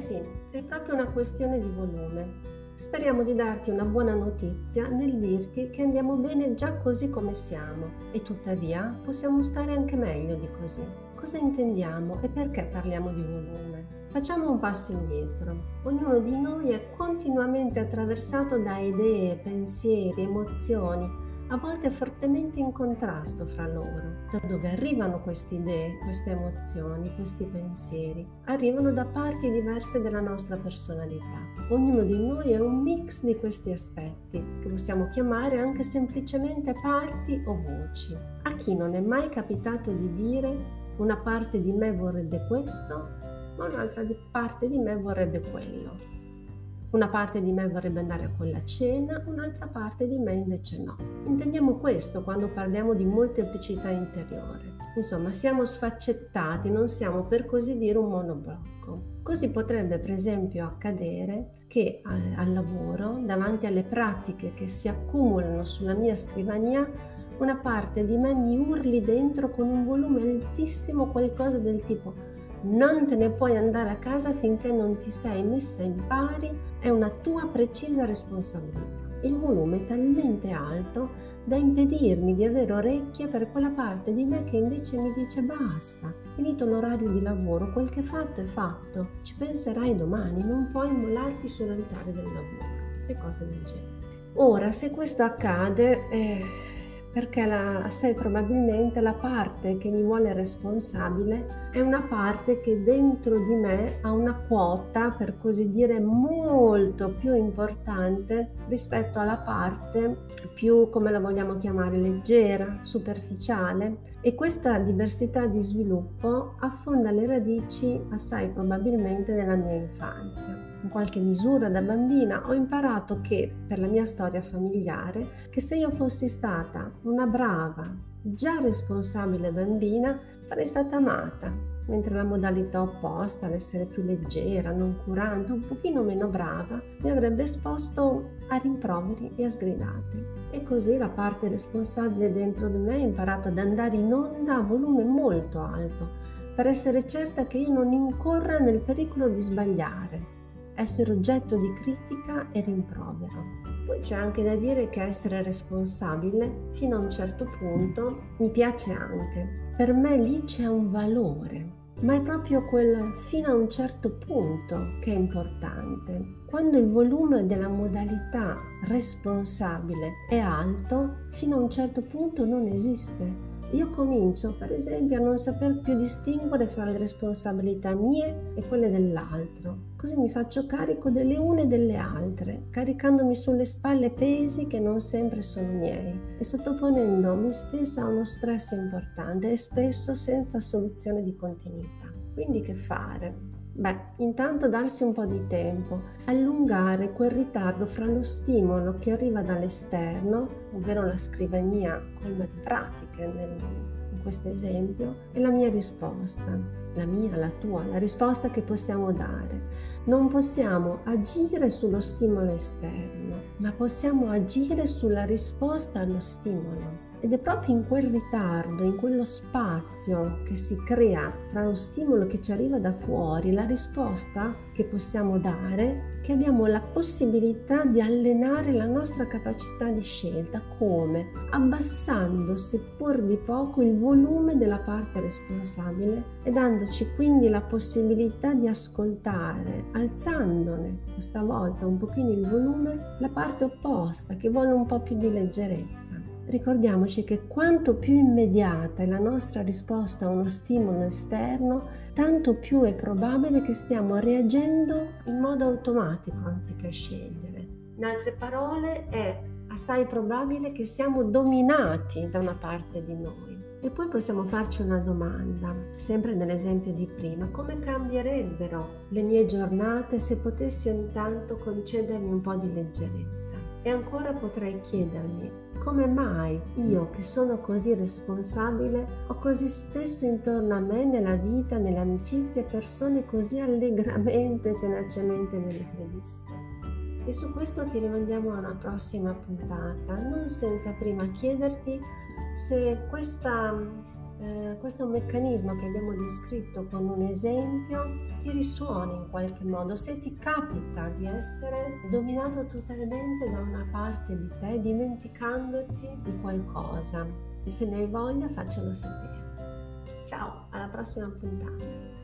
sì, è proprio una questione di volume. Speriamo di darti una buona notizia nel dirti che andiamo bene già così come siamo e tuttavia possiamo stare anche meglio di così. Cosa intendiamo e perché parliamo di volume? Facciamo un passo indietro. Ognuno di noi è continuamente attraversato da idee, pensieri, emozioni a volte fortemente in contrasto fra loro. Da dove arrivano queste idee, queste emozioni, questi pensieri? Arrivano da parti diverse della nostra personalità. Ognuno di noi è un mix di questi aspetti, che possiamo chiamare anche semplicemente parti o voci. A chi non è mai capitato di dire una parte di me vorrebbe questo, ma un'altra parte di me vorrebbe quello. Una parte di me vorrebbe andare a quella cena, un'altra parte di me invece no. Intendiamo questo quando parliamo di molteplicità interiore. Insomma, siamo sfaccettati, non siamo per così dire un monoblocco. Così potrebbe per esempio accadere che eh, al lavoro, davanti alle pratiche che si accumulano sulla mia scrivania, una parte di me mi urli dentro con un volume altissimo qualcosa del tipo non te ne puoi andare a casa finché non ti sei messa in pari, è una tua precisa responsabilità. Il volume è talmente alto da impedirmi di avere orecchie per quella parte di me che invece mi dice basta, finito l'orario di lavoro, quel che è fatto è fatto, ci penserai domani, non puoi immolarti sull'altare del lavoro e cose del genere. Ora, se questo accade, eh, perché la, sai probabilmente la parte che mi vuole responsabile è una parte che dentro di me ha una quota, per così dire, molto più importante rispetto alla parte più, come la vogliamo chiamare, leggera, superficiale. E questa diversità di sviluppo affonda le radici assai probabilmente nella mia infanzia in qualche misura da bambina ho imparato che, per la mia storia familiare, che se io fossi stata una brava, già responsabile bambina, sarei stata amata, mentre la modalità opposta, l'essere più leggera, non curante, un pochino meno brava, mi avrebbe esposto a rimproveri e a sgridate. E così la parte responsabile dentro di me ha imparato ad andare in onda a volume molto alto, per essere certa che io non incorra nel pericolo di sbagliare, essere oggetto di critica e rimprovero. Poi c'è anche da dire che essere responsabile fino a un certo punto mi piace anche. Per me lì c'è un valore, ma è proprio quel fino a un certo punto che è importante. Quando il volume della modalità responsabile è alto, fino a un certo punto non esiste io comincio per esempio a non saper più distinguere fra le responsabilità mie e quelle dell'altro. Così mi faccio carico delle une e delle altre, caricandomi sulle spalle pesi che non sempre sono miei e sottoponendo me stessa a uno stress importante e spesso senza soluzione di continuità. Quindi che fare? Beh, intanto darsi un po' di tempo, allungare quel ritardo fra lo stimolo che arriva dall'esterno, ovvero la scrivania colma di pratiche nel, in questo esempio, e la mia risposta, la mia, la tua, la risposta che possiamo dare. Non possiamo agire sullo stimolo esterno, ma possiamo agire sulla risposta allo stimolo. Ed è proprio in quel ritardo, in quello spazio che si crea tra lo stimolo che ci arriva da fuori, la risposta che possiamo dare, che abbiamo la possibilità di allenare la nostra capacità di scelta. Come? Abbassando, seppur di poco, il volume della parte responsabile e dandoci quindi la possibilità di ascoltare, alzandone questa volta un pochino il volume, la parte opposta che vuole un po' più di leggerezza ricordiamoci che quanto più immediata è la nostra risposta a uno stimolo esterno, tanto più è probabile che stiamo reagendo in modo automatico anziché scegliere. In altre parole, è assai probabile che siamo dominati da una parte di noi. E poi possiamo farci una domanda, sempre nell'esempio di prima, come cambierebbero le mie giornate se potessi ogni tanto concedermi un po' di leggerezza? E ancora potrei chiedermi, come mai io che sono così responsabile ho così spesso intorno a me nella vita, nelle amicizie, persone così allegramente e tenacemente menefreghiste? E su questo ti rimandiamo a una prossima puntata, non senza prima chiederti se questa eh, questo meccanismo che abbiamo descritto con un esempio ti risuoni in qualche modo, se ti capita di essere dominato totalmente da una parte di te dimenticandoti di qualcosa e se ne hai voglia faccelo sapere. Ciao, alla prossima puntata.